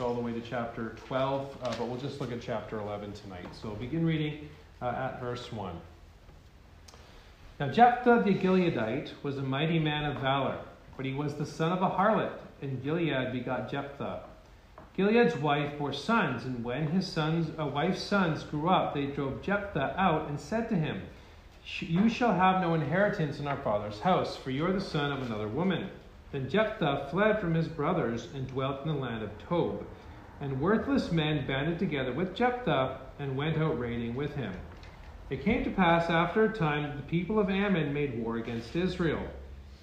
all the way to chapter 12, uh, but we'll just look at chapter 11 tonight. So begin reading uh, at verse 1. Now Jephthah the Gileadite was a mighty man of valor, but he was the son of a harlot, and Gilead begot Jephthah. Gilead's wife bore sons, and when his sons, a wife's sons grew up, they drove Jephthah out and said to him, You shall have no inheritance in our father's house, for you are the son of another woman. Then Jephthah fled from his brothers and dwelt in the land of Tob. And worthless men banded together with Jephthah and went out raiding with him. It came to pass after a time that the people of Ammon made war against Israel.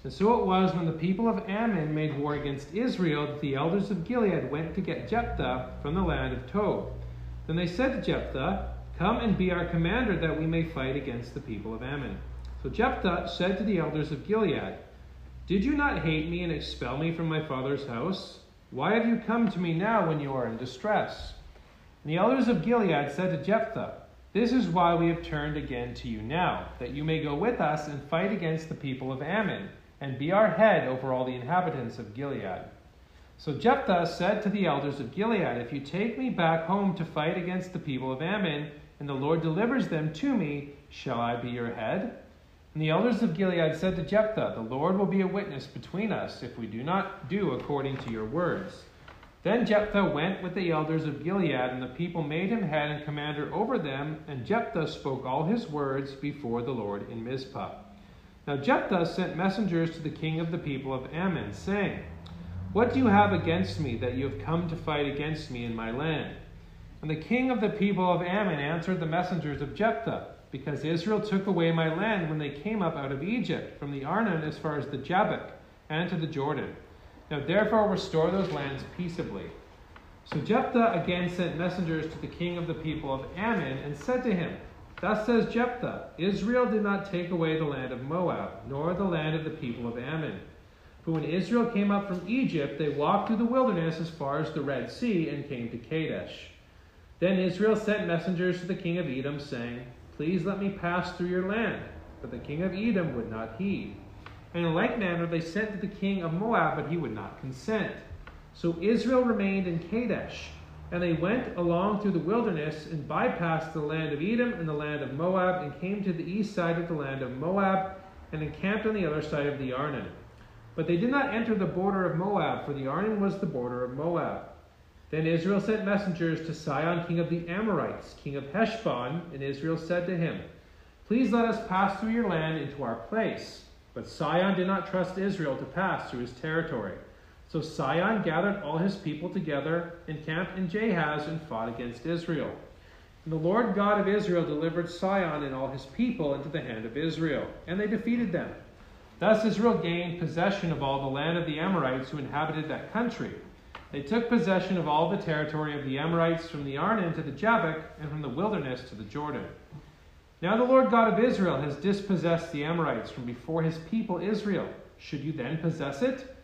And so it was when the people of Ammon made war against Israel that the elders of Gilead went to get Jephthah from the land of Tob. Then they said to Jephthah, Come and be our commander that we may fight against the people of Ammon. So Jephthah said to the elders of Gilead, Did you not hate me and expel me from my father's house? Why have you come to me now when you are in distress? And the elders of Gilead said to Jephthah, This is why we have turned again to you now, that you may go with us and fight against the people of Ammon and be our head over all the inhabitants of Gilead. So Jephthah said to the elders of Gilead, If you take me back home to fight against the people of Ammon, and the Lord delivers them to me, shall I be your head? And the elders of Gilead said to Jephthah, The Lord will be a witness between us if we do not do according to your words. Then Jephthah went with the elders of Gilead, and the people made him head and commander over them, and Jephthah spoke all his words before the Lord in Mizpah. Now Jephthah sent messengers to the king of the people of Ammon, saying, What do you have against me that you have come to fight against me in my land? And the king of the people of Ammon answered the messengers of Jephthah, Because Israel took away my land when they came up out of Egypt, from the Arnon as far as the Jabbok, and to the Jordan. Now therefore restore those lands peaceably. So Jephthah again sent messengers to the king of the people of Ammon, and said to him, Thus says Jephthah Israel did not take away the land of Moab, nor the land of the people of Ammon. But when Israel came up from Egypt, they walked through the wilderness as far as the Red Sea and came to Kadesh. Then Israel sent messengers to the king of Edom, saying, Please let me pass through your land. But the king of Edom would not heed. And in like manner they sent to the king of Moab, but he would not consent. So Israel remained in Kadesh. And they went along through the wilderness and bypassed the land of Edom and the land of Moab and came to the east side of the land of Moab and encamped on the other side of the Arnon. But they did not enter the border of Moab, for the Arnon was the border of Moab. Then Israel sent messengers to Sihon, king of the Amorites, king of Heshbon, and Israel said to him, Please let us pass through your land into our place. But Sihon did not trust Israel to pass through his territory. So Sihon gathered all his people together, encamped in Jahaz, and fought against Israel. And the Lord God of Israel delivered Sihon and all his people into the hand of Israel, and they defeated them. Thus Israel gained possession of all the land of the Amorites who inhabited that country. They took possession of all the territory of the Amorites from the Arnon to the Jabbok, and from the wilderness to the Jordan. Now the Lord God of Israel has dispossessed the Amorites from before his people Israel. Should you then possess it?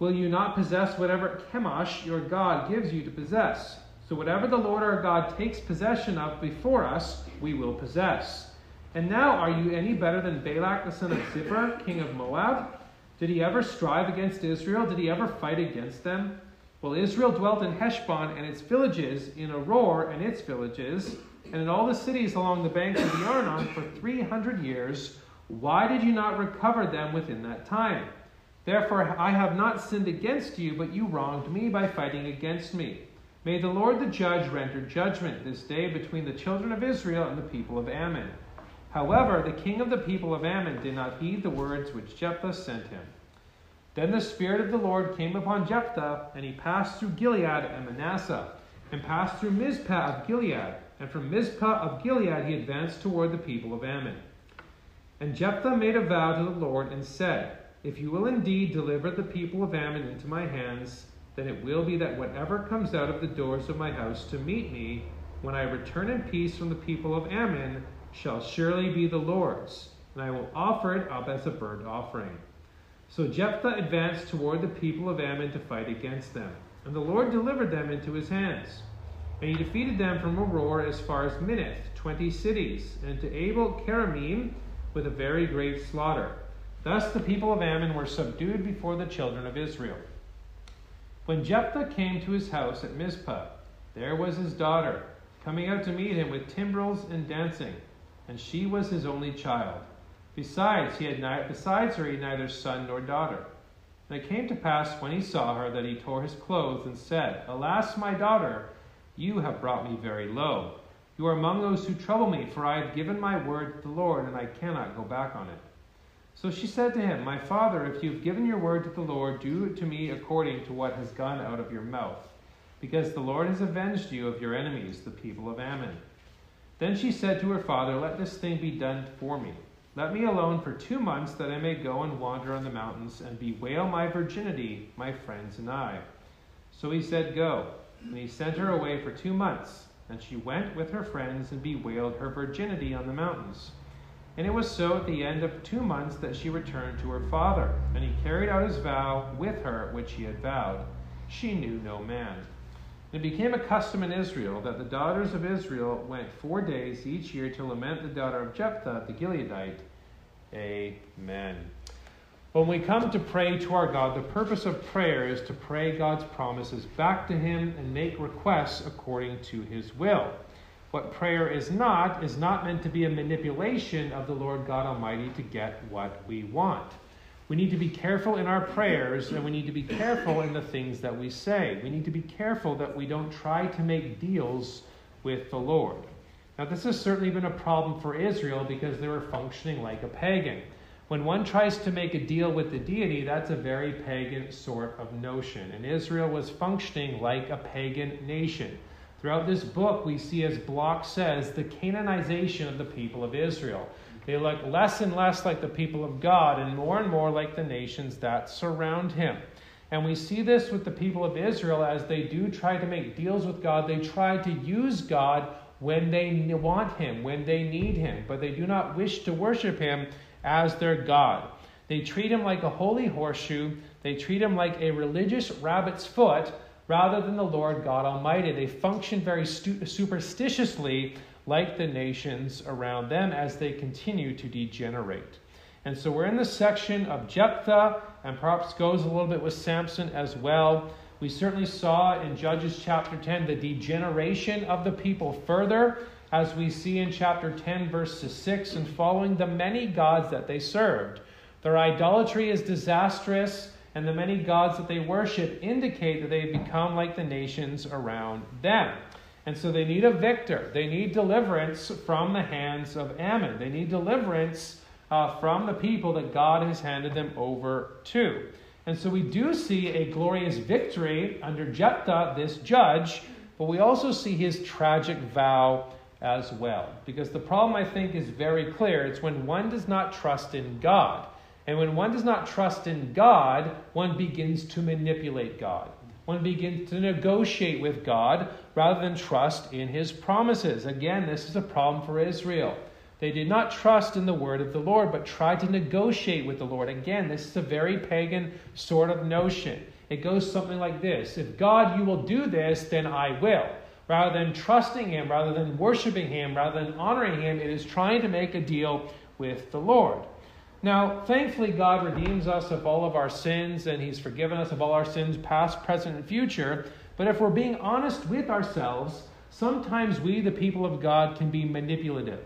Will you not possess whatever Chemosh your God gives you to possess? So whatever the Lord our God takes possession of before us, we will possess. And now are you any better than Balak the son of Zippor, king of Moab? Did he ever strive against Israel? Did he ever fight against them? Well, Israel dwelt in Heshbon and its villages, in Aroer and its villages, and in all the cities along the banks of the Arnon for three hundred years. Why did you not recover them within that time? Therefore, I have not sinned against you, but you wronged me by fighting against me. May the Lord the judge render judgment this day between the children of Israel and the people of Ammon. However, the king of the people of Ammon did not heed the words which Jephthah sent him. Then the Spirit of the Lord came upon Jephthah, and he passed through Gilead and Manasseh, and passed through Mizpah of Gilead. And from Mizpah of Gilead he advanced toward the people of Ammon. And Jephthah made a vow to the Lord and said, if you will indeed deliver the people of Ammon into my hands, then it will be that whatever comes out of the doors of my house to meet me, when I return in peace from the people of Ammon, shall surely be the Lord's, and I will offer it up as a burnt offering. So Jephthah advanced toward the people of Ammon to fight against them, and the Lord delivered them into his hands. And he defeated them from Aroer as far as Minnith, twenty cities, and to Abel Keramim with a very great slaughter. Thus the people of Ammon were subdued before the children of Israel. When Jephthah came to his house at Mizpah, there was his daughter, coming out to meet him with timbrels and dancing, and she was his only child. Besides, he had ni- besides her he had neither son nor daughter. And it came to pass when he saw her that he tore his clothes and said, Alas, my daughter, you have brought me very low. You are among those who trouble me, for I have given my word to the Lord, and I cannot go back on it. So she said to him, My father, if you have given your word to the Lord, do it to me according to what has gone out of your mouth, because the Lord has avenged you of your enemies, the people of Ammon. Then she said to her father, Let this thing be done for me. Let me alone for two months, that I may go and wander on the mountains, and bewail my virginity, my friends and I. So he said, Go. And he sent her away for two months. And she went with her friends and bewailed her virginity on the mountains. And it was so at the end of two months that she returned to her father, and he carried out his vow with her which he had vowed. She knew no man. It became a custom in Israel that the daughters of Israel went four days each year to lament the daughter of Jephthah the Gileadite. Amen. When we come to pray to our God, the purpose of prayer is to pray God's promises back to Him and make requests according to His will. What prayer is not, is not meant to be a manipulation of the Lord God Almighty to get what we want. We need to be careful in our prayers and we need to be careful in the things that we say. We need to be careful that we don't try to make deals with the Lord. Now, this has certainly been a problem for Israel because they were functioning like a pagan. When one tries to make a deal with the deity, that's a very pagan sort of notion. And Israel was functioning like a pagan nation. Throughout this book, we see, as Block says, the Canaanization of the people of Israel. They look less and less like the people of God and more and more like the nations that surround him. And we see this with the people of Israel as they do try to make deals with God. They try to use God when they want him, when they need him, but they do not wish to worship him as their God. They treat him like a holy horseshoe, they treat him like a religious rabbit's foot rather than the Lord God Almighty. They function very stu- superstitiously like the nations around them as they continue to degenerate. And so we're in the section of Jephthah, and perhaps goes a little bit with Samson as well. We certainly saw in Judges chapter 10 the degeneration of the people further, as we see in chapter 10, verses 6 and following the many gods that they served. Their idolatry is disastrous, and the many gods that they worship indicate that they have become like the nations around them. And so they need a victor. They need deliverance from the hands of Ammon. They need deliverance uh, from the people that God has handed them over to. And so we do see a glorious victory under Jephthah, this judge, but we also see his tragic vow as well. Because the problem, I think, is very clear. It's when one does not trust in God. And when one does not trust in God, one begins to manipulate God. One begins to negotiate with God rather than trust in his promises. Again, this is a problem for Israel. They did not trust in the word of the Lord, but tried to negotiate with the Lord. Again, this is a very pagan sort of notion. It goes something like this If God, you will do this, then I will. Rather than trusting Him, rather than worshiping Him, rather than honoring Him, it is trying to make a deal with the Lord. Now, thankfully, God redeems us of all of our sins, and He's forgiven us of all our sins, past, present, and future. But if we're being honest with ourselves, sometimes we, the people of God, can be manipulative.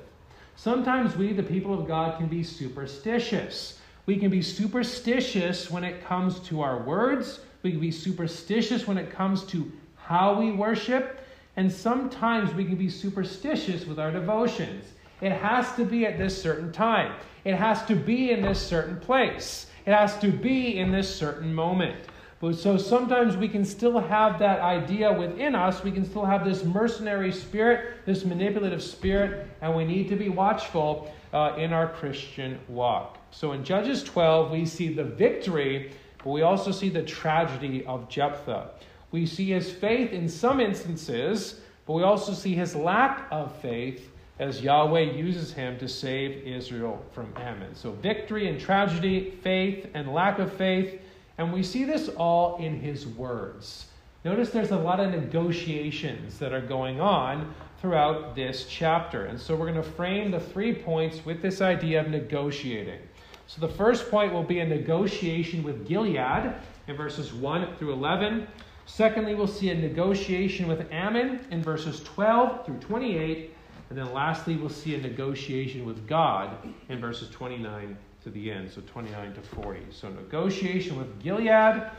Sometimes we, the people of God, can be superstitious. We can be superstitious when it comes to our words, we can be superstitious when it comes to how we worship, and sometimes we can be superstitious with our devotions. It has to be at this certain time. It has to be in this certain place. It has to be in this certain moment. But so sometimes we can still have that idea within us. We can still have this mercenary spirit, this manipulative spirit, and we need to be watchful uh, in our Christian walk. So in Judges 12, we see the victory, but we also see the tragedy of Jephthah. We see his faith in some instances, but we also see his lack of faith as Yahweh uses him to save Israel from Ammon. So, victory and tragedy, faith and lack of faith. And we see this all in his words. Notice there's a lot of negotiations that are going on throughout this chapter. And so, we're going to frame the three points with this idea of negotiating. So, the first point will be a negotiation with Gilead in verses 1 through 11. Secondly, we'll see a negotiation with Ammon in verses 12 through 28. And then lastly, we'll see a negotiation with God in verses 29 to the end, so 29 to 40. So, negotiation with Gilead,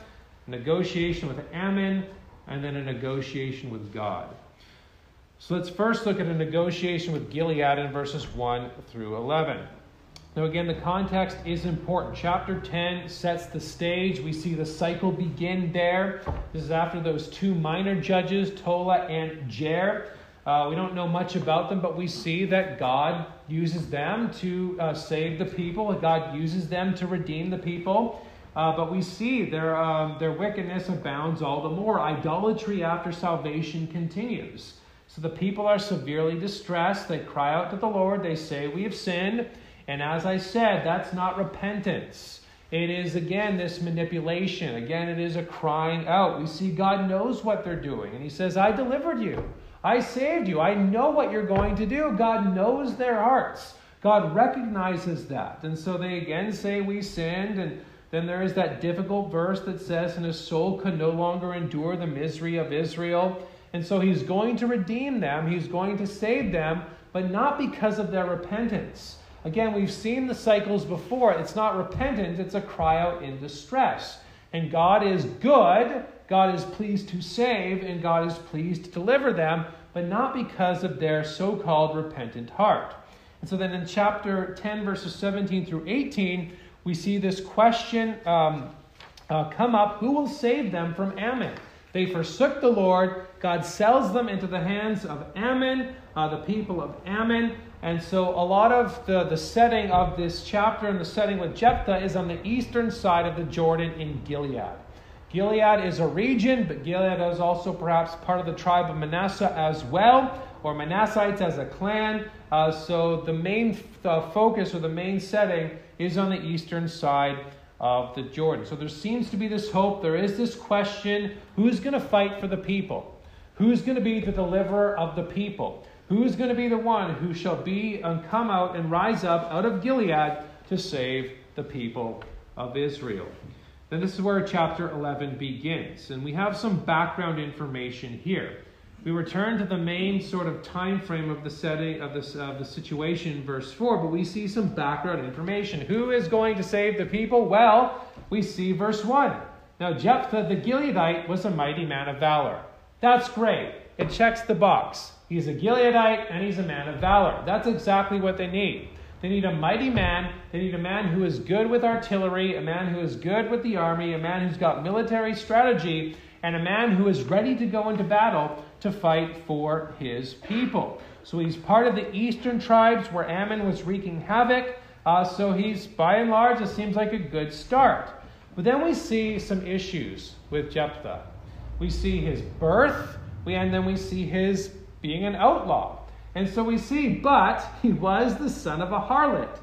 negotiation with Ammon, and then a negotiation with God. So, let's first look at a negotiation with Gilead in verses 1 through 11. Now, again, the context is important. Chapter 10 sets the stage. We see the cycle begin there. This is after those two minor judges, Tola and Jair. Uh, we don't know much about them, but we see that God uses them to uh, save the people. God uses them to redeem the people. Uh, but we see their, um, their wickedness abounds all the more. Idolatry after salvation continues. So the people are severely distressed. They cry out to the Lord. They say, We have sinned. And as I said, that's not repentance. It is, again, this manipulation. Again, it is a crying out. We see God knows what they're doing. And He says, I delivered you. I saved you. I know what you're going to do. God knows their hearts. God recognizes that. And so they again say, We sinned. And then there is that difficult verse that says, And his soul could no longer endure the misery of Israel. And so he's going to redeem them, he's going to save them, but not because of their repentance. Again, we've seen the cycles before. It's not repentance, it's a cry out in distress. And God is good, God is pleased to save, and God is pleased to deliver them, but not because of their so called repentant heart. And so then in chapter 10, verses 17 through 18, we see this question um, uh, come up who will save them from Ammon? They forsook the Lord. God sells them into the hands of Ammon, uh, the people of Ammon. And so a lot of the, the setting of this chapter and the setting with Jephthah is on the eastern side of the Jordan in Gilead. Gilead is a region, but Gilead is also perhaps part of the tribe of Manasseh as well, or Manassites as a clan. Uh, so the main uh, focus or the main setting is on the eastern side of the Jordan. So there seems to be this hope. There is this question who's going to fight for the people? Who's going to be the deliverer of the people? Who's going to be the one who shall be and come out and rise up out of Gilead to save the people of Israel? Then this is where chapter 11 begins. And we have some background information here. We return to the main sort of time frame of the setting of this of the situation, verse 4, but we see some background information. Who is going to save the people? Well, we see verse 1. Now Jephthah the Gileadite was a mighty man of valor. That's great. It checks the box. He's a Gileadite and he's a man of valor. That's exactly what they need. They need a mighty man. They need a man who is good with artillery, a man who is good with the army, a man who's got military strategy, and a man who is ready to go into battle to fight for his people. So he's part of the eastern tribes where Ammon was wreaking havoc. Uh, so he's, by and large, it seems like a good start. But then we see some issues with Jephthah. We see his birth, and then we see his being an outlaw. And so we see, but he was the son of a harlot.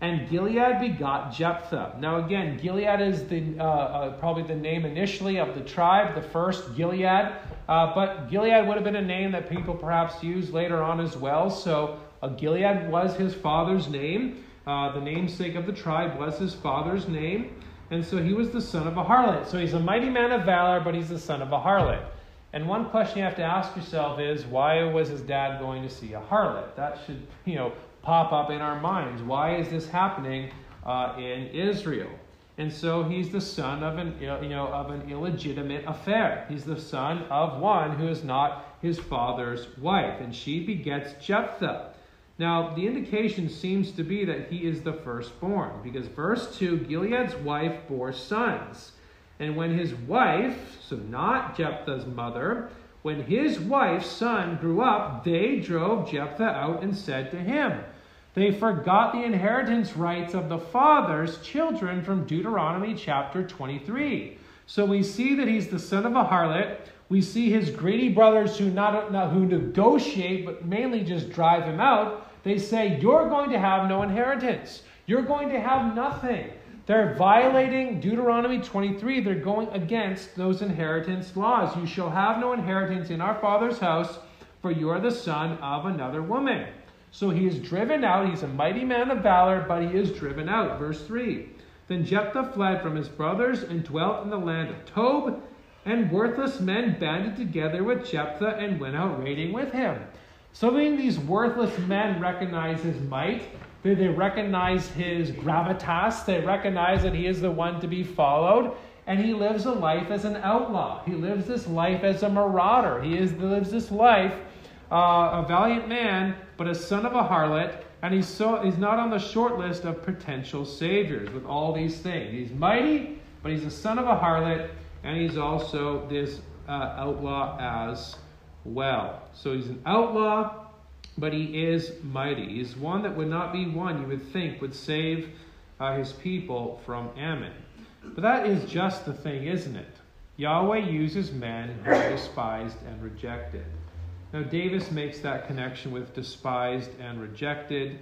And Gilead begot Jephthah. Now, again, Gilead is the, uh, uh, probably the name initially of the tribe, the first Gilead. Uh, but Gilead would have been a name that people perhaps used later on as well. So uh, Gilead was his father's name. Uh, the namesake of the tribe was his father's name. And so he was the son of a harlot. So he's a mighty man of valor, but he's the son of a harlot. And one question you have to ask yourself is why was his dad going to see a harlot? That should, you know, pop up in our minds. Why is this happening uh, in Israel? And so he's the son of an, you know, of an illegitimate affair. He's the son of one who is not his father's wife, and she begets Jephthah. Now, the indication seems to be that he is the firstborn, because verse 2 Gilead's wife bore sons. And when his wife, so not Jephthah's mother, when his wife's son grew up, they drove Jephthah out and said to him, They forgot the inheritance rights of the father's children from Deuteronomy chapter 23. So we see that he's the son of a harlot. We see his greedy brothers who not, not who negotiate, but mainly just drive him out. They say, You're going to have no inheritance. You're going to have nothing. They're violating Deuteronomy 23. They're going against those inheritance laws. You shall have no inheritance in our father's house, for you are the son of another woman. So he is driven out. He's a mighty man of valor, but he is driven out. Verse 3. Then Jephthah fled from his brothers and dwelt in the land of Tob. and worthless men banded together with Jephthah and went out raiding with him. So, being these worthless men recognize his might, they, they recognize his gravitas, they recognize that he is the one to be followed, and he lives a life as an outlaw. He lives this life as a marauder. He is, lives this life, uh, a valiant man, but a son of a harlot, and he's, so, he's not on the short list of potential saviors with all these things. He's mighty, but he's a son of a harlot, and he's also this uh, outlaw as well. So he's an outlaw, but he is mighty. He's one that would not be one you would think would save uh, his people from Ammon. But that is just the thing, isn't it? Yahweh uses men who are despised and rejected. Now, Davis makes that connection with despised and rejected.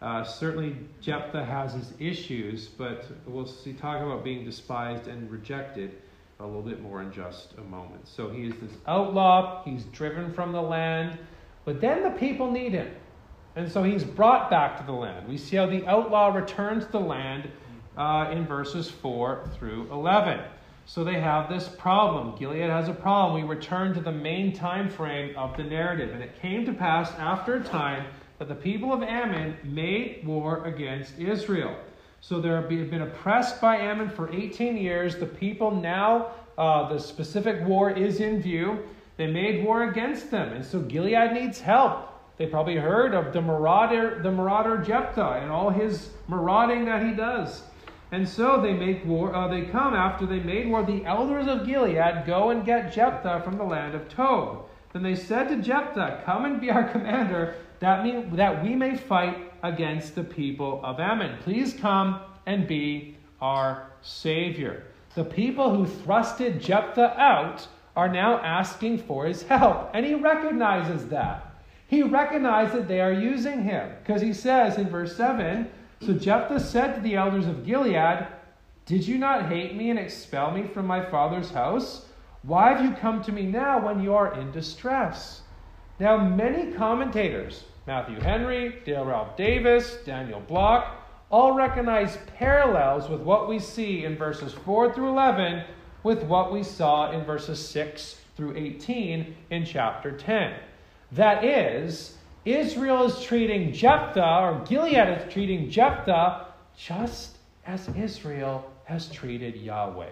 Uh, certainly, Jephthah has his issues, but we'll see talk about being despised and rejected a little bit more in just a moment. So he is this outlaw, he's driven from the land, but then the people need him. And so he's brought back to the land. We see how the outlaw returns to the land uh, in verses 4 through 11. So they have this problem. Gilead has a problem. We return to the main time frame of the narrative. And it came to pass after a time that the people of Ammon made war against Israel. So they have been oppressed by Ammon for 18 years. The people now, uh, the specific war is in view. They made war against them. And so Gilead needs help. They probably heard of the marauder, the marauder Jephthah and all his marauding that he does. And so they make war. Uh, they come after they made war. The elders of Gilead go and get Jephthah from the land of Tob. Then they said to Jephthah, "Come and be our commander, that, mean, that we may fight against the people of Ammon. Please come and be our Savior. The people who thrusted Jephthah out are now asking for his help, and he recognizes that. He recognizes that they are using him because he says in verse 7 So Jephthah said to the elders of Gilead, Did you not hate me and expel me from my father's house? Why have you come to me now when you are in distress? Now, many commentators Matthew Henry, Dale Ralph Davis, Daniel Block, all recognize parallels with what we see in verses 4 through 11 with what we saw in verses 6 through 18 in chapter 10. That is, Israel is treating Jephthah, or Gilead is treating Jephthah, just as Israel has treated Yahweh.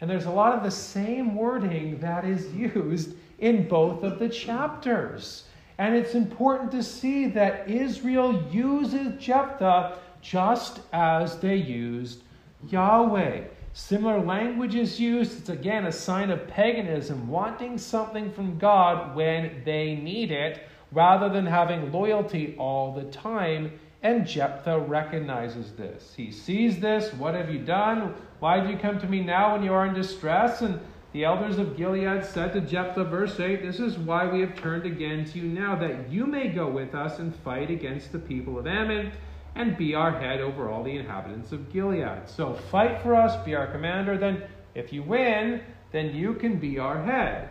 And there's a lot of the same wording that is used in both of the chapters. And it's important to see that Israel uses Jephthah just as they used Yahweh. Similar language is used. It's again a sign of paganism, wanting something from God when they need it, rather than having loyalty all the time. And Jephthah recognizes this. He sees this. What have you done? Why have you come to me now when you are in distress? And the elders of Gilead said to Jephthah, verse 8, This is why we have turned again to you now, that you may go with us and fight against the people of Ammon and be our head over all the inhabitants of Gilead. So fight for us, be our commander. Then, if you win, then you can be our head.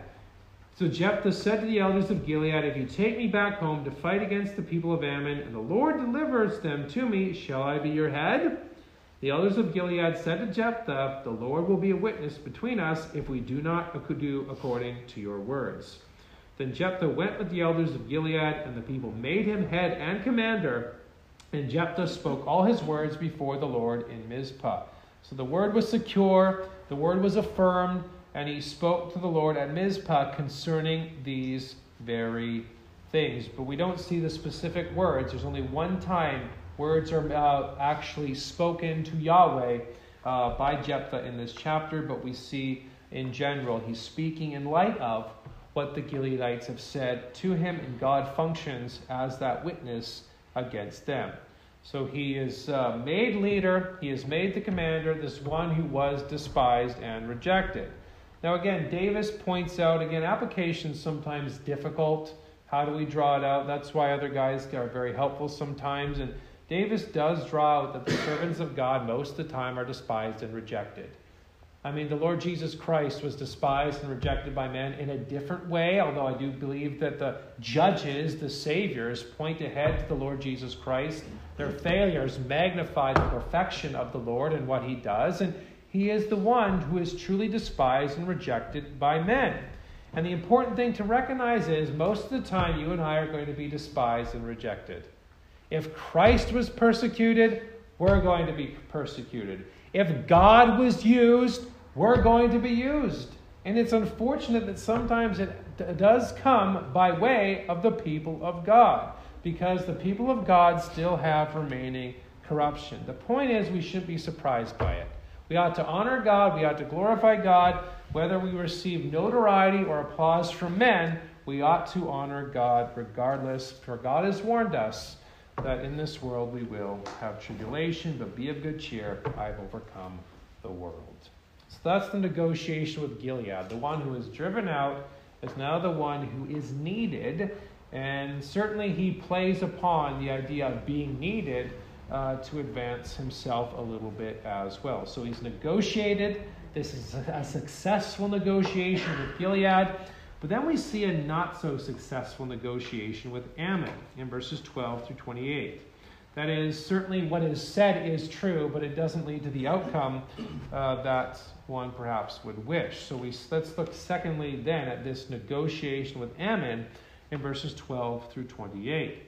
So Jephthah said to the elders of Gilead, If you take me back home to fight against the people of Ammon, and the Lord delivers them to me, shall I be your head? The elders of Gilead said to Jephthah, The Lord will be a witness between us if we do not do according to your words. Then Jephthah went with the elders of Gilead, and the people made him head and commander. And Jephthah spoke all his words before the Lord in Mizpah. So the word was secure, the word was affirmed, and he spoke to the Lord at Mizpah concerning these very things. But we don't see the specific words. There's only one time Words are uh, actually spoken to Yahweh uh, by Jephthah in this chapter, but we see in general he's speaking in light of what the Gileadites have said to him, and God functions as that witness against them. So he is uh, made leader, he is made the commander, this one who was despised and rejected. Now, again, Davis points out, again, application sometimes difficult. How do we draw it out? That's why other guys are very helpful sometimes. And Davis does draw out that the servants of God most of the time are despised and rejected. I mean, the Lord Jesus Christ was despised and rejected by men in a different way, although I do believe that the judges, the saviors, point ahead to the Lord Jesus Christ. Their failures magnify the perfection of the Lord and what he does. And He is the one who is truly despised and rejected by men. And the important thing to recognize is most of the time you and I are going to be despised and rejected. If Christ was persecuted, we're going to be persecuted. If God was used, we're going to be used. And it's unfortunate that sometimes it does come by way of the people of God, because the people of God still have remaining corruption. The point is, we shouldn't be surprised by it. We ought to honor God, we ought to glorify God. Whether we receive notoriety or applause from men, we ought to honor God regardless, for God has warned us that in this world we will have tribulation, but be of good cheer. I've overcome the world. So that's the negotiation with Gilead. The one who is driven out is now the one who is needed. And certainly he plays upon the idea of being needed uh, to advance himself a little bit as well. So he's negotiated. This is a successful negotiation with Gilead. But then we see a not so successful negotiation with Ammon in verses 12 through 28. That is, certainly what is said is true, but it doesn't lead to the outcome uh, that one perhaps would wish. So we, let's look, secondly, then at this negotiation with Ammon in verses 12 through 28.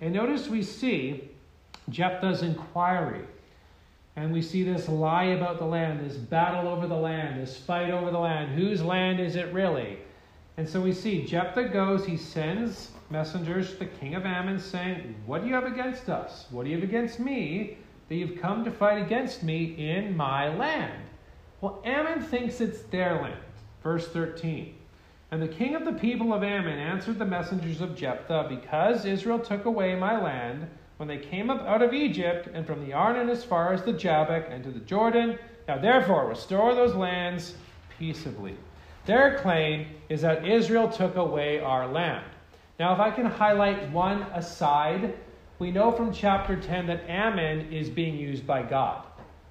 And notice we see Jephthah's inquiry. And we see this lie about the land, this battle over the land, this fight over the land. Whose land is it really? And so we see Jephthah goes, he sends messengers to the king of Ammon saying, What do you have against us? What do you have against me that you've come to fight against me in my land? Well, Ammon thinks it's their land. Verse 13. And the king of the people of Ammon answered the messengers of Jephthah, Because Israel took away my land when they came up out of Egypt and from the Arnon as far as the Jabbok and to the Jordan, now therefore restore those lands peaceably. Their claim is that Israel took away our land. Now, if I can highlight one aside, we know from chapter 10 that Ammon is being used by God.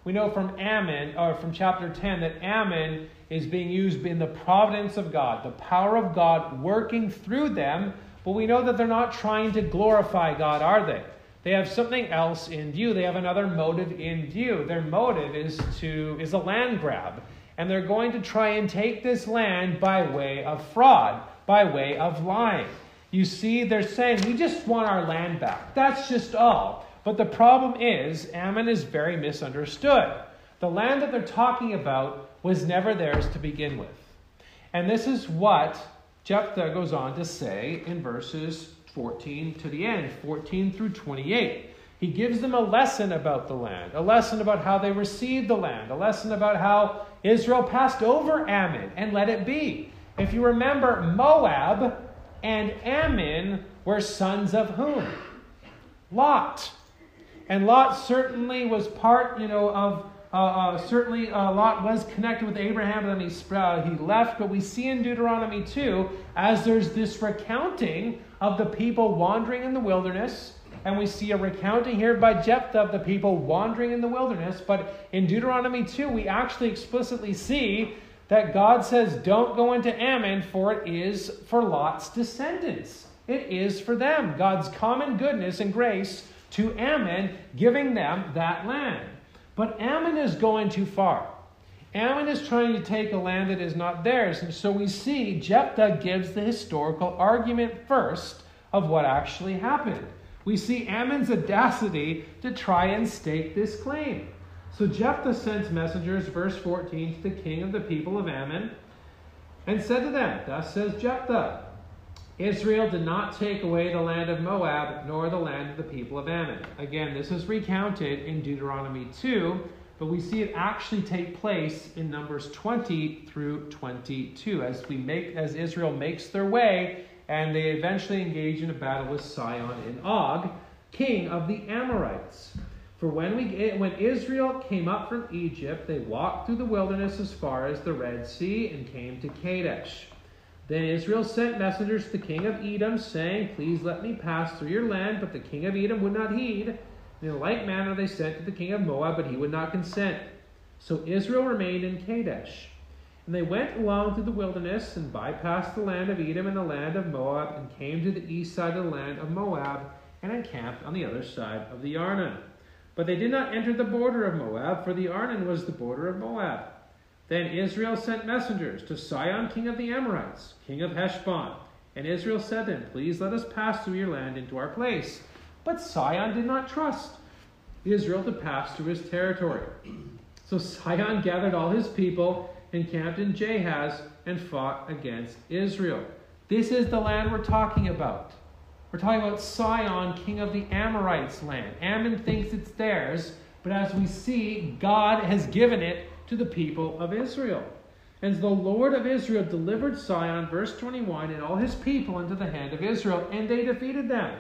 We know from Ammon, or from chapter 10, that Ammon is being used in the providence of God, the power of God working through them, but we know that they're not trying to glorify God, are they? They have something else in view. They have another motive in view. Their motive is to is a land grab. And they're going to try and take this land by way of fraud, by way of lying. You see, they're saying, we just want our land back. That's just all. But the problem is, Ammon is very misunderstood. The land that they're talking about was never theirs to begin with. And this is what Jephthah goes on to say in verses 14 to the end, 14 through 28. He gives them a lesson about the land, a lesson about how they received the land, a lesson about how Israel passed over Ammon and let it be. If you remember, Moab and Ammon were sons of whom? Lot. And Lot certainly was part, you know, of uh, uh, certainly uh, Lot was connected with Abraham, and then he, uh, he left. But we see in Deuteronomy 2, as there's this recounting of the people wandering in the wilderness. And we see a recounting here by Jephthah of the people wandering in the wilderness. But in Deuteronomy 2, we actually explicitly see that God says, Don't go into Ammon, for it is for Lot's descendants. It is for them. God's common goodness and grace to Ammon, giving them that land. But Ammon is going too far. Ammon is trying to take a land that is not theirs. And so we see Jephthah gives the historical argument first of what actually happened. We see Ammon's audacity to try and stake this claim. So Jephthah sends messengers, verse 14, to the king of the people of Ammon, and said to them, Thus says Jephthah, Israel did not take away the land of Moab, nor the land of the people of Ammon. Again, this is recounted in Deuteronomy 2 but we see it actually take place in numbers 20 through 22 as we make as Israel makes their way and they eventually engage in a battle with Sihon and Og, king of the Amorites. For when we when Israel came up from Egypt, they walked through the wilderness as far as the Red Sea and came to Kadesh. Then Israel sent messengers to the king of Edom, saying, Please let me pass through your land. But the king of Edom would not heed. In like manner they sent to the king of Moab, but he would not consent. So Israel remained in Kadesh. And they went along through the wilderness and bypassed the land of Edom and the land of Moab and came to the east side of the land of Moab and encamped on the other side of the Arnon. But they did not enter the border of Moab, for the Arnon was the border of Moab. Then Israel sent messengers to Sihon, king of the Amorites, king of Heshbon. And Israel said to him, Please let us pass through your land into our place. But Sihon did not trust Israel to pass through his territory. So Sihon gathered all his people, encamped in Jahaz, and fought against Israel. This is the land we're talking about. We're talking about Sihon, king of the Amorites' land. Ammon thinks it's theirs, but as we see, God has given it to the people of Israel. And the Lord of Israel delivered Sihon, verse 21, and all his people into the hand of Israel, and they defeated them.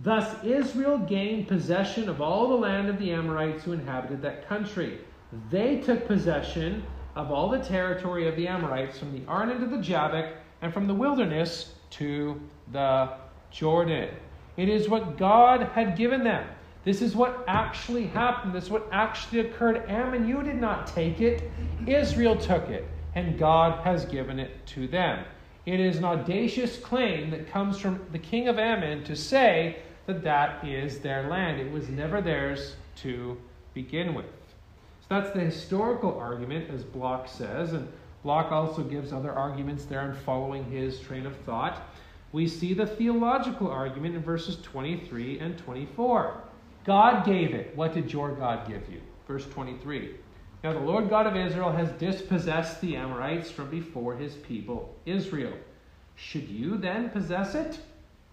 Thus Israel gained possession of all the land of the Amorites who inhabited that country. They took possession of all the territory of the Amorites from the Arnon to the Jabbok, and from the wilderness to the Jordan. It is what God had given them. This is what actually happened. This is what actually occurred. Ammon, you did not take it, Israel took it and God has given it to them. It is an audacious claim that comes from the king of Ammon to say that that is their land. It was never theirs to begin with. So that's the historical argument, as Block says, and Block also gives other arguments there in following his train of thought. We see the theological argument in verses 23 and 24. God gave it. What did your God give you? Verse 23. Now the Lord God of Israel has dispossessed the Amorites from before his people Israel. Should you then possess it?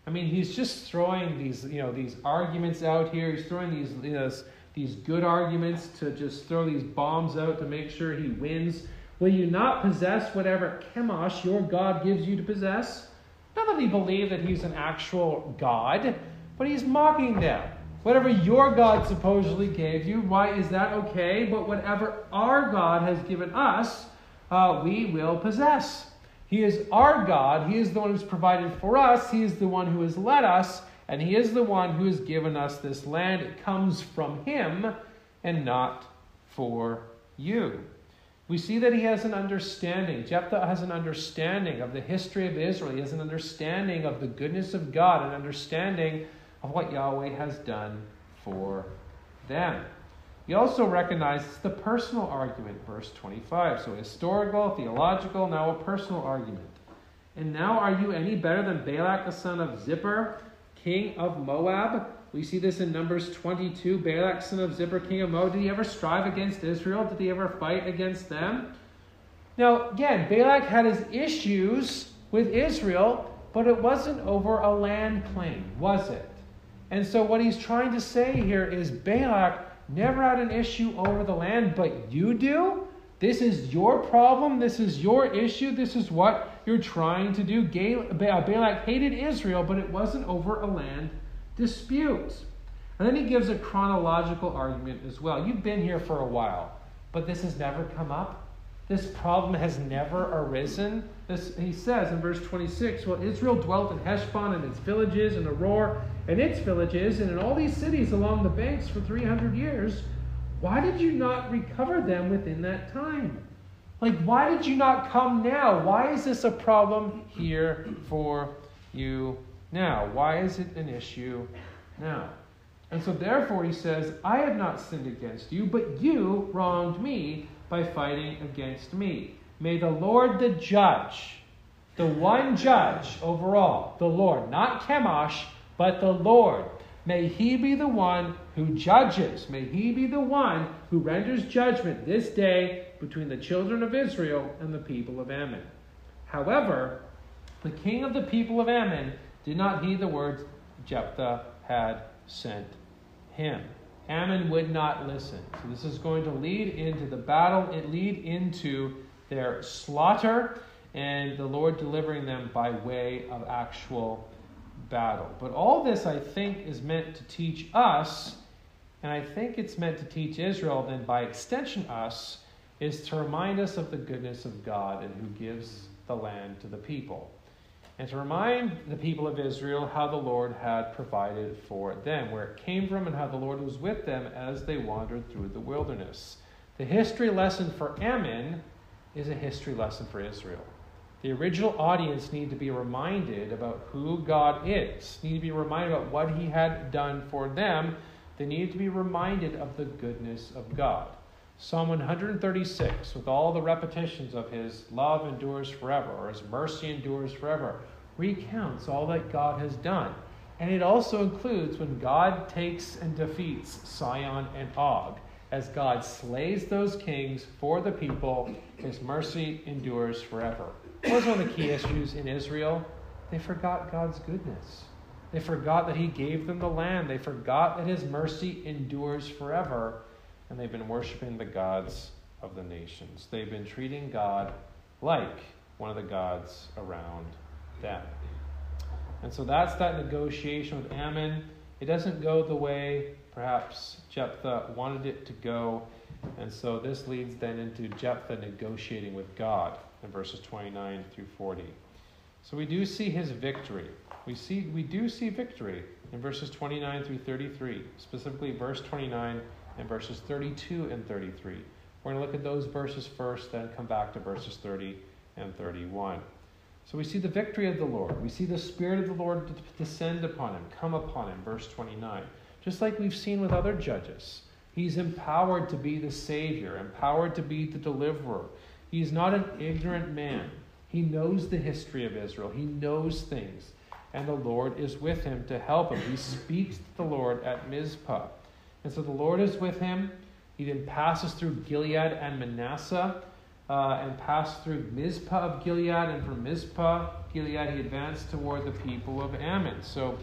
I mean, he's just throwing these, you know, these arguments out here. He's throwing these, you know, these good arguments to just throw these bombs out to make sure he wins. Will you not possess whatever Chemosh your God gives you to possess? Not that he believed that he's an actual God, but he's mocking them. Whatever your God supposedly gave you, why is that okay? But whatever our God has given us, uh, we will possess. He is our God. He is the one who's provided for us. He is the one who has led us. And He is the one who has given us this land. It comes from Him and not for you. We see that he has an understanding. Jephthah has an understanding of the history of Israel. He has an understanding of the goodness of God, an understanding of what Yahweh has done for them. He also recognizes the personal argument, verse 25. So, historical, theological, now a personal argument. And now, are you any better than Balak the son of Zippor, king of Moab? We see this in Numbers 22. Balak, son of Zippor, king of Moab. Did he ever strive against Israel? Did he ever fight against them? Now, again, Balak had his issues with Israel, but it wasn't over a land claim, was it? And so, what he's trying to say here is Balak never had an issue over the land, but you do? This is your problem. This is your issue. This is what you're trying to do. Balak hated Israel, but it wasn't over a land dispute. And then he gives a chronological argument as well. You've been here for a while, but this has never come up. This problem has never arisen. This, he says in verse 26 Well, Israel dwelt in Heshbon and its villages, and Aroer and its villages, and in all these cities along the banks for 300 years. Why did you not recover them within that time? Like, why did you not come now? Why is this a problem here for you now? Why is it an issue now? And so, therefore, he says, I have not sinned against you, but you wronged me by fighting against me. May the Lord the judge, the one judge overall, the Lord, not Chemosh, but the Lord, may he be the one who judges. May he be the one who renders judgment this day between the children of Israel and the people of Ammon. However, the king of the people of Ammon did not heed the words Jephthah had sent him. Ammon would not listen. So this is going to lead into the battle, it lead into their slaughter, and the Lord delivering them by way of actual battle. But all this, I think, is meant to teach us, and I think it's meant to teach Israel, then by extension us, is to remind us of the goodness of God and who gives the land to the people and to remind the people of Israel how the Lord had provided for them, where it came from, and how the Lord was with them as they wandered through the wilderness. The history lesson for Ammon is a history lesson for Israel. The original audience need to be reminded about who God is, need to be reminded about what He had done for them, They needed to be reminded of the goodness of God. Psalm 136, with all the repetitions of his love endures forever, or his mercy endures forever, recounts all that God has done. And it also includes when God takes and defeats Sihon and Og. As God slays those kings for the people, his mercy endures forever. What was one of the key issues in Israel? They forgot God's goodness. They forgot that he gave them the land. They forgot that his mercy endures forever and they've been worshiping the gods of the nations. They've been treating God like one of the gods around them. And so that's that negotiation with Ammon. It doesn't go the way perhaps Jephthah wanted it to go. And so this leads then into Jephthah negotiating with God in verses 29 through 40. So we do see his victory. We see we do see victory in verses 29 through 33, specifically verse 29 and verses 32 and 33. We're going to look at those verses first, then come back to verses 30 and 31. So we see the victory of the Lord. We see the Spirit of the Lord descend upon him, come upon him, verse 29. Just like we've seen with other judges, he's empowered to be the Savior, empowered to be the deliverer. He's not an ignorant man. He knows the history of Israel, he knows things, and the Lord is with him to help him. He speaks to the Lord at Mizpah. And so the Lord is with him. He then passes through Gilead and Manasseh uh, and passed through Mizpah of Gilead. And from Mizpah, Gilead, he advanced toward the people of Ammon. So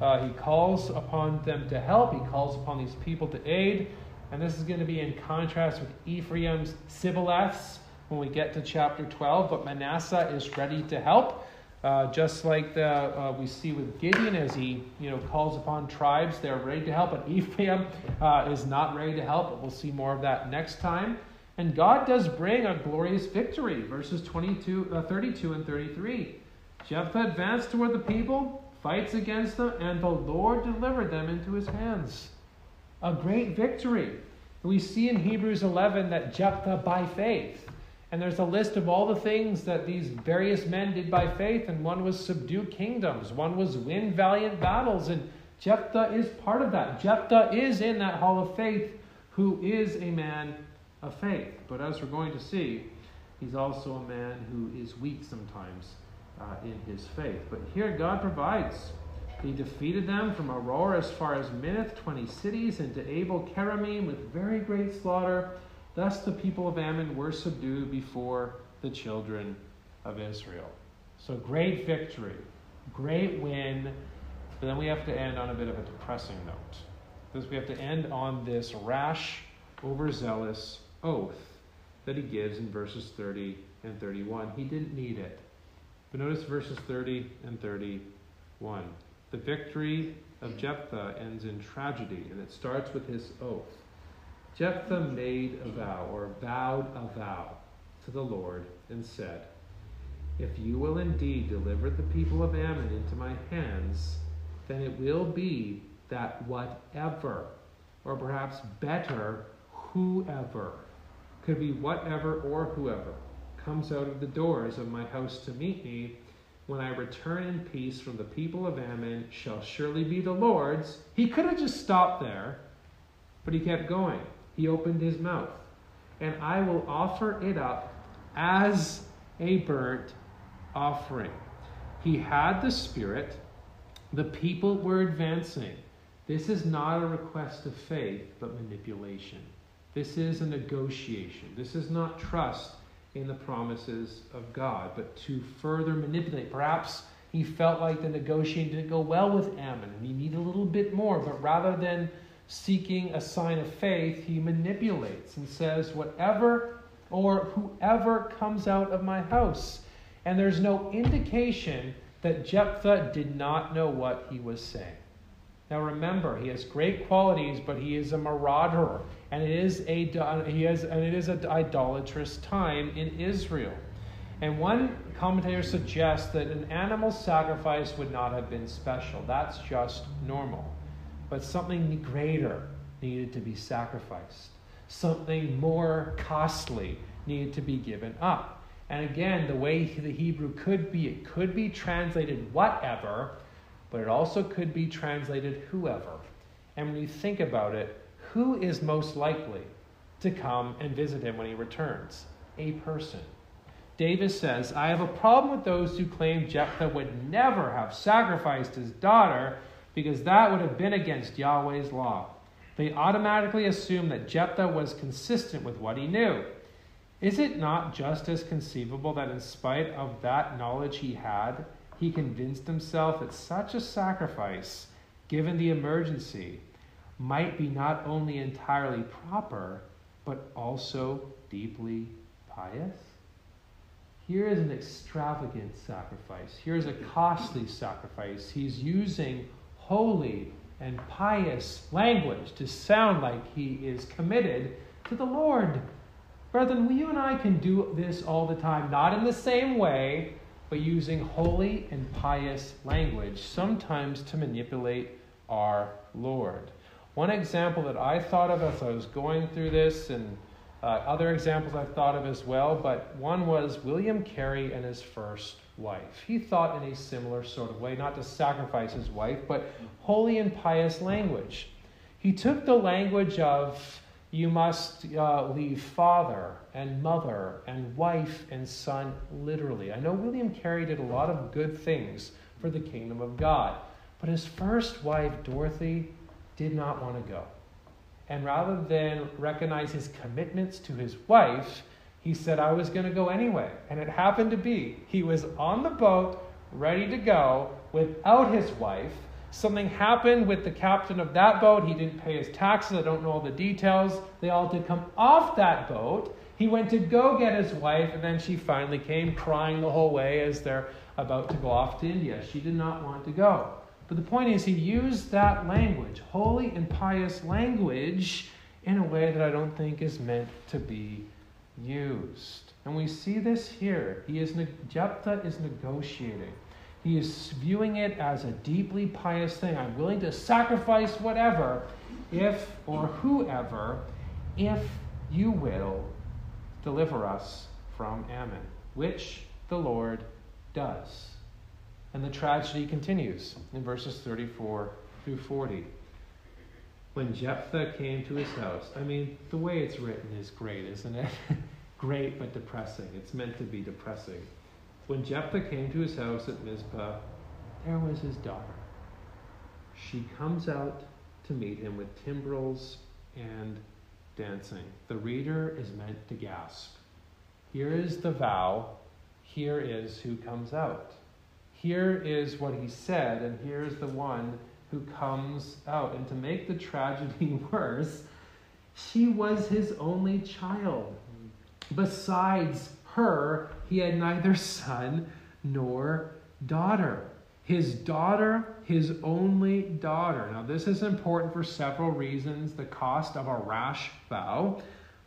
uh, he calls upon them to help. He calls upon these people to aid. And this is going to be in contrast with Ephraim's Sibboleths when we get to chapter 12. But Manasseh is ready to help. Uh, just like the, uh, we see with Gideon as he you know, calls upon tribes, they're ready to help, but Ephraim uh, is not ready to help. But we'll see more of that next time. And God does bring a glorious victory, verses 22, uh, 32 and 33. Jephthah advanced toward the people, fights against them, and the Lord delivered them into his hands. A great victory. We see in Hebrews 11 that Jephthah, by faith, and there's a list of all the things that these various men did by faith, and one was subdue kingdoms, one was win valiant battles, and Jephthah is part of that. Jephthah is in that hall of faith, who is a man of faith. But as we're going to see, he's also a man who is weak sometimes uh, in his faith. But here God provides. He defeated them from Aroer as far as Minnith, 20 cities, and to Abel Keramim with very great slaughter. Thus the people of Ammon were subdued before the children of Israel. So great victory, great win. But then we have to end on a bit of a depressing note. Because we have to end on this rash, overzealous oath that he gives in verses 30 and 31. He didn't need it. But notice verses 30 and 31. The victory of Jephthah ends in tragedy, and it starts with his oath. Jephthah made a vow, or vowed a vow to the Lord, and said, If you will indeed deliver the people of Ammon into my hands, then it will be that whatever, or perhaps better, whoever, could be whatever or whoever, comes out of the doors of my house to meet me, when I return in peace from the people of Ammon, shall surely be the Lord's. He could have just stopped there, but he kept going he opened his mouth. And I will offer it up as a burnt offering. He had the Spirit, the people were advancing. This is not a request of faith, but manipulation. This is a negotiation. This is not trust in the promises of God, but to further manipulate. Perhaps he felt like the negotiation didn't go well with Ammon and he needed a little bit more, but rather than seeking a sign of faith, he manipulates and says, Whatever or whoever comes out of my house. And there's no indication that Jephthah did not know what he was saying. Now remember, he has great qualities, but he is a marauder, and it is a he has and it is an idolatrous time in Israel. And one commentator suggests that an animal sacrifice would not have been special. That's just normal but something greater needed to be sacrificed. Something more costly needed to be given up. And again, the way the Hebrew could be, it could be translated whatever, but it also could be translated whoever. And when you think about it, who is most likely to come and visit him when he returns? A person. Davis says, I have a problem with those who claim Jephthah would never have sacrificed his daughter because that would have been against Yahweh's law. They automatically assume that Jephthah was consistent with what he knew. Is it not just as conceivable that, in spite of that knowledge he had, he convinced himself that such a sacrifice, given the emergency, might be not only entirely proper, but also deeply pious? Here is an extravagant sacrifice. Here is a costly sacrifice. He's using holy and pious language to sound like he is committed to the Lord. Brethren, you and I can do this all the time, not in the same way, but using holy and pious language, sometimes to manipulate our Lord. One example that I thought of as I was going through this, and uh, other examples I've thought of as well, but one was William Carey and his first wife. He thought in a similar sort of way, not to sacrifice his wife, but holy and pious language. He took the language of you must uh, leave father and mother and wife and son literally. I know William Carey did a lot of good things for the kingdom of God, but his first wife, Dorothy, did not want to go. And rather than recognize his commitments to his wife, he said, I was going to go anyway. And it happened to be he was on the boat, ready to go, without his wife. Something happened with the captain of that boat. He didn't pay his taxes. I don't know all the details. They all did come off that boat. He went to go get his wife, and then she finally came crying the whole way as they're about to go off to India. She did not want to go. But the point is, he used that language, holy and pious language, in a way that I don't think is meant to be used. And we see this here. He is Jephthah is negotiating. He is viewing it as a deeply pious thing. I'm willing to sacrifice whatever, if or whoever, if you will deliver us from Ammon, which the Lord does. And the tragedy continues in verses 34 through 40. When Jephthah came to his house, I mean, the way it's written is great, isn't it? great but depressing. It's meant to be depressing. When Jephthah came to his house at Mizpah, there was his daughter. She comes out to meet him with timbrels and dancing. The reader is meant to gasp. Here is the vow, here is who comes out. Here is what he said, and here's the one who comes out. And to make the tragedy worse, she was his only child. Besides her, he had neither son nor daughter. His daughter, his only daughter. Now, this is important for several reasons the cost of a rash vow,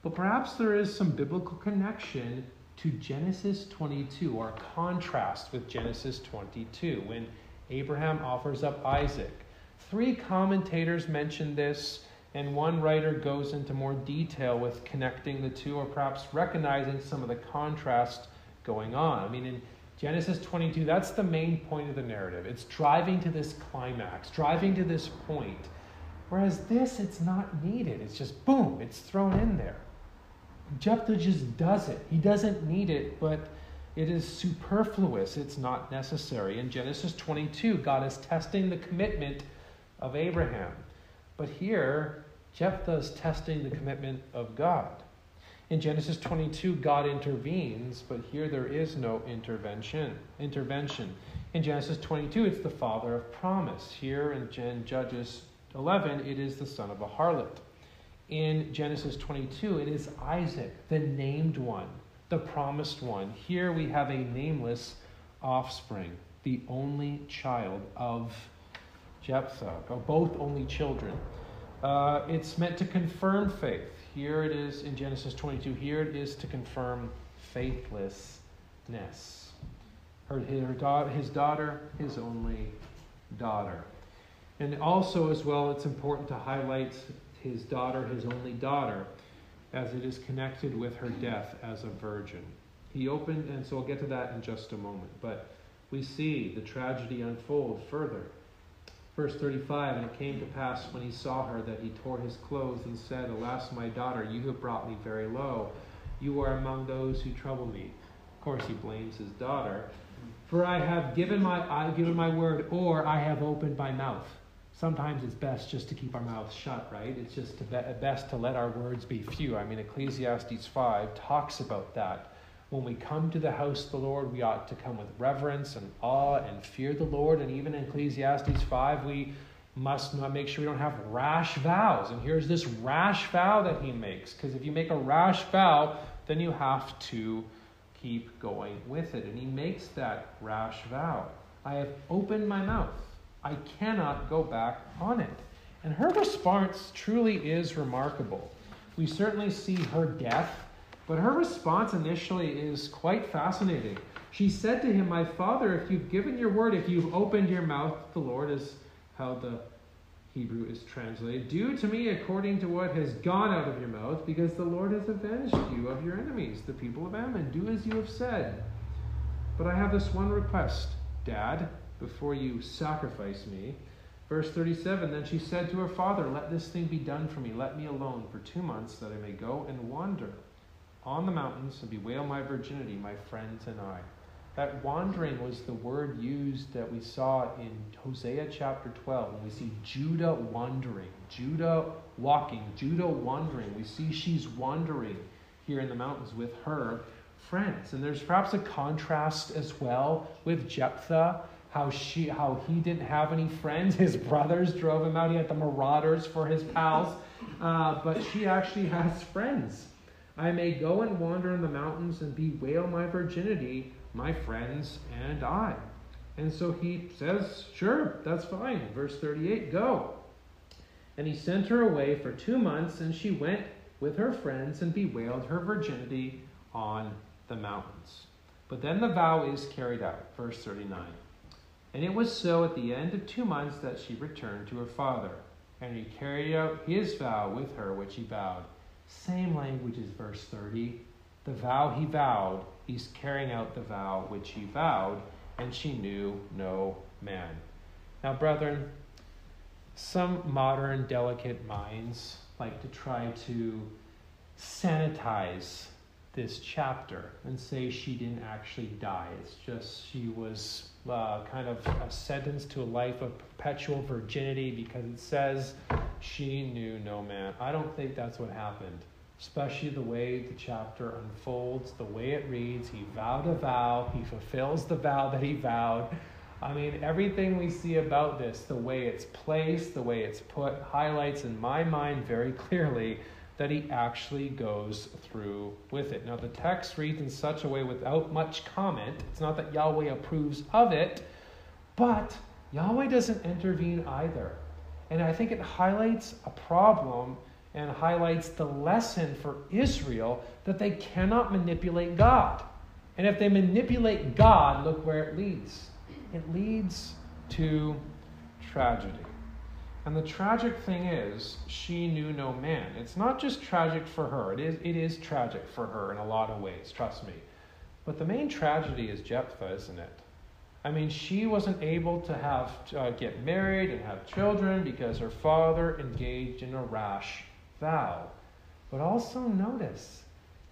but perhaps there is some biblical connection to Genesis 22 or contrast with Genesis 22 when Abraham offers up Isaac. Three commentators mention this and one writer goes into more detail with connecting the two or perhaps recognizing some of the contrast going on. I mean, in Genesis 22, that's the main point of the narrative. It's driving to this climax, driving to this point. Whereas this, it's not needed. It's just boom, it's thrown in there. Jephthah just does it. He doesn't need it, but it is superfluous. It's not necessary. In Genesis 22, God is testing the commitment of Abraham. But here, Jephthah is testing the commitment of God. In Genesis 22, God intervenes, but here there is no intervention. Intervention. In Genesis 22, it's the father of promise. Here in Gen- Judges 11, it is the son of a harlot. In Genesis 22, it is Isaac, the named one, the promised one. Here we have a nameless offspring, the only child of Jephthah, both only children. Uh, it's meant to confirm faith. Here it is in Genesis 22. Here it is to confirm faithlessness. Her, her, his daughter, his only daughter. And also, as well, it's important to highlight his daughter, his only daughter, as it is connected with her death as a virgin. He opened, and so I'll get to that in just a moment. But we see the tragedy unfold further. Verse 35 And it came to pass when he saw her that he tore his clothes and said, Alas, my daughter, you have brought me very low. You are among those who trouble me. Of course, he blames his daughter. For I have given my, I have given my word, or I have opened my mouth. Sometimes it's best just to keep our mouths shut, right? It's just to be, best to let our words be few. I mean, Ecclesiastes 5 talks about that. When we come to the house of the Lord, we ought to come with reverence and awe and fear the Lord. And even in Ecclesiastes 5, we must not make sure we don't have rash vows. And here's this rash vow that he makes. Because if you make a rash vow, then you have to keep going with it. And he makes that rash vow I have opened my mouth, I cannot go back on it. And her response truly is remarkable. We certainly see her death but her response initially is quite fascinating. She said to him, My father, if you've given your word, if you've opened your mouth, the Lord is how the Hebrew is translated. Do to me according to what has gone out of your mouth, because the Lord has avenged you of your enemies, the people of Ammon. Do as you have said. But I have this one request, Dad, before you sacrifice me. Verse 37 Then she said to her father, Let this thing be done for me. Let me alone for two months, that I may go and wander on the mountains and bewail my virginity, my friends and I. That wandering was the word used that we saw in Hosea chapter 12 when we see Judah wandering, Judah walking, Judah wandering. We see she's wandering here in the mountains with her friends. And there's perhaps a contrast as well with Jephthah, how she how he didn't have any friends. His brothers drove him out. He had the marauders for his pals. Uh, but she actually has friends. I may go and wander in the mountains and bewail my virginity, my friends and I. And so he says, Sure, that's fine. Verse 38 Go. And he sent her away for two months, and she went with her friends and bewailed her virginity on the mountains. But then the vow is carried out. Verse 39. And it was so at the end of two months that she returned to her father. And he carried out his vow with her, which he vowed. Same language as verse 30. The vow he vowed, he's carrying out the vow which he vowed, and she knew no man. Now, brethren, some modern delicate minds like to try to sanitize this chapter and say she didn't actually die. It's just she was uh, kind of sentenced to a life of perpetual virginity because it says she knew no man. I don't think that's what happened, especially the way the chapter unfolds, the way it reads. He vowed a vow, he fulfills the vow that he vowed. I mean, everything we see about this, the way it's placed, the way it's put, highlights in my mind very clearly that he actually goes through with it. Now, the text reads in such a way without much comment. It's not that Yahweh approves of it, but Yahweh doesn't intervene either. And I think it highlights a problem and highlights the lesson for Israel that they cannot manipulate God. And if they manipulate God, look where it leads. It leads to tragedy. And the tragic thing is, she knew no man. It's not just tragic for her, it is, it is tragic for her in a lot of ways, trust me. But the main tragedy is Jephthah, isn't it? I mean, she wasn't able to have uh, get married and have children because her father engaged in a rash vow. But also notice,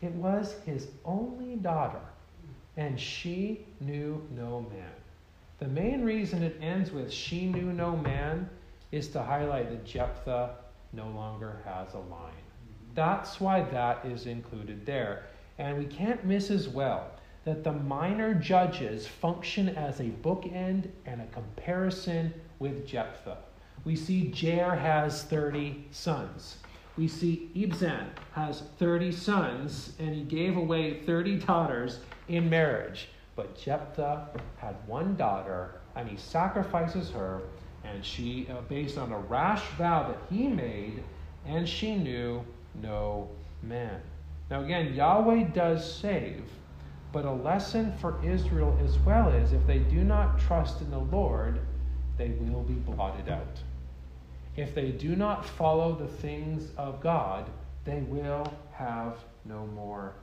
it was his only daughter, and she knew no man. The main reason it ends with she knew no man is to highlight that Jephthah no longer has a line. That's why that is included there. And we can't miss as well that the minor judges function as a bookend and a comparison with Jephthah. We see Jair has 30 sons. We see Ibzan has 30 sons, and he gave away 30 daughters in marriage. But Jephthah had one daughter, and he sacrifices her and she, uh, based on a rash vow that he made, and she knew no man. Now, again, Yahweh does save, but a lesson for Israel as well is if they do not trust in the Lord, they will be blotted out. If they do not follow the things of God, they will have no more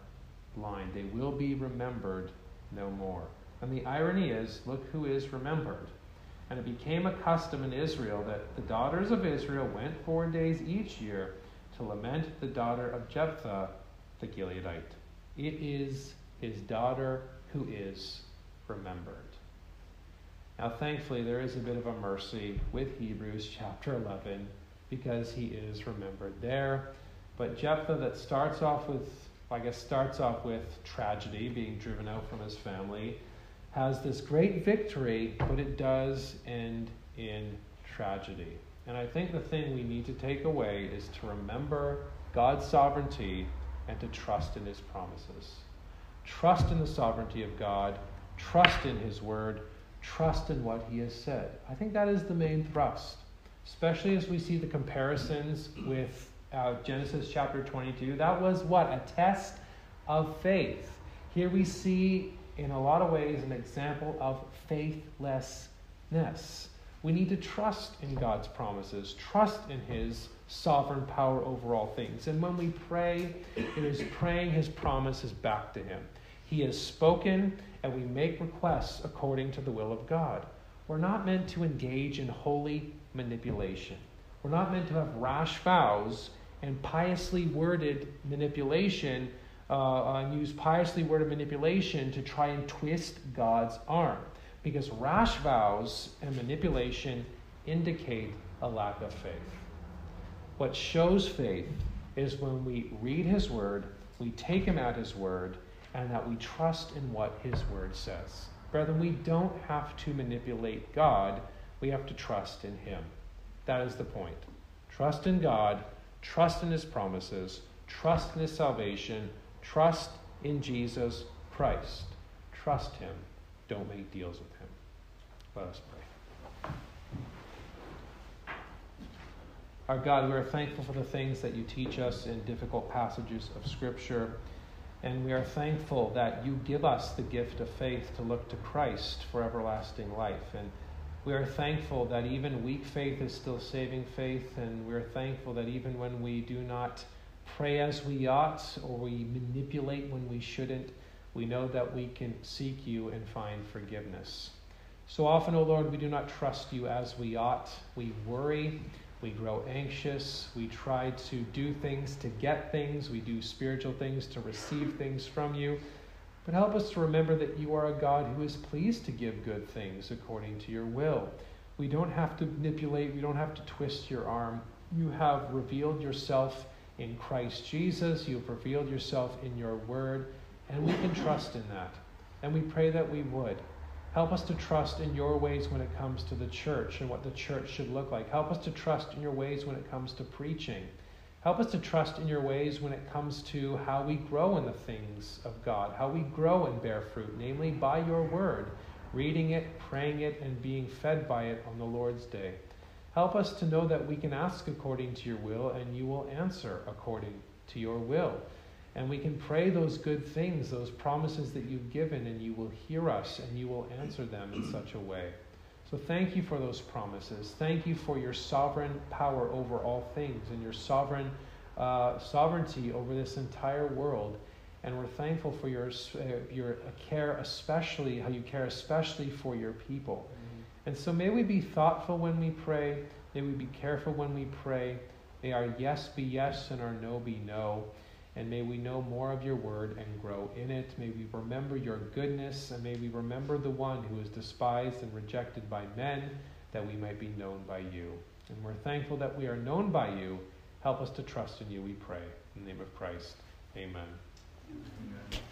line. They will be remembered no more. And the irony is look who is remembered And it became a custom in Israel that the daughters of Israel went four days each year to lament the daughter of Jephthah the Gileadite. It is his daughter who is remembered. Now, thankfully, there is a bit of a mercy with Hebrews chapter 11 because he is remembered there. But Jephthah, that starts off with, I guess, starts off with tragedy, being driven out from his family, has this great victory, but it does end in tragedy. And I think the thing we need to take away is to remember God's sovereignty and to trust in his promises. Trust in the sovereignty of God, trust in his word, trust in what he has said. I think that is the main thrust, especially as we see the comparisons with uh, Genesis chapter 22. That was what? A test of faith. Here we see, in a lot of ways, an example of faithlessness. We need to trust in God's promises, trust in His sovereign power over all things. And when we pray, it is praying His promises back to Him. He has spoken, and we make requests according to the will of God. We're not meant to engage in holy manipulation. We're not meant to have rash vows and piously worded manipulation, uh, and use piously worded manipulation to try and twist God's arm. Because rash vows and manipulation indicate a lack of faith. What shows faith is when we read His Word, we take Him at His Word, and that we trust in what His Word says. Brethren, we don't have to manipulate God, we have to trust in Him. That is the point. Trust in God, trust in His promises, trust in His salvation, trust in Jesus Christ. Trust Him. Don't make deals with Him. Let us pray. Our God, we are thankful for the things that you teach us in difficult passages of Scripture. And we are thankful that you give us the gift of faith to look to Christ for everlasting life. And we are thankful that even weak faith is still saving faith. And we're thankful that even when we do not pray as we ought or we manipulate when we shouldn't, we know that we can seek you and find forgiveness. So often, O oh Lord, we do not trust you as we ought. We worry. We grow anxious. We try to do things to get things. We do spiritual things to receive things from you. But help us to remember that you are a God who is pleased to give good things according to your will. We don't have to manipulate, we don't have to twist your arm. You have revealed yourself in Christ Jesus, you have revealed yourself in your word, and we can trust in that. And we pray that we would. Help us to trust in your ways when it comes to the church and what the church should look like. Help us to trust in your ways when it comes to preaching. Help us to trust in your ways when it comes to how we grow in the things of God, how we grow and bear fruit, namely by your word, reading it, praying it, and being fed by it on the Lord's day. Help us to know that we can ask according to your will and you will answer according to your will. And we can pray those good things, those promises that you've given, and you will hear us and you will answer them in such a way. So thank you for those promises. Thank you for your sovereign power over all things and your sovereign uh, sovereignty over this entire world. And we're thankful for your, uh, your care, especially how you care, especially for your people. Mm-hmm. And so may we be thoughtful when we pray. May we be careful when we pray. May our yes be yes and our no be no. And may we know more of your word and grow in it. May we remember your goodness, and may we remember the one who is despised and rejected by men, that we might be known by you. And we're thankful that we are known by you. Help us to trust in you, we pray. In the name of Christ, amen. amen.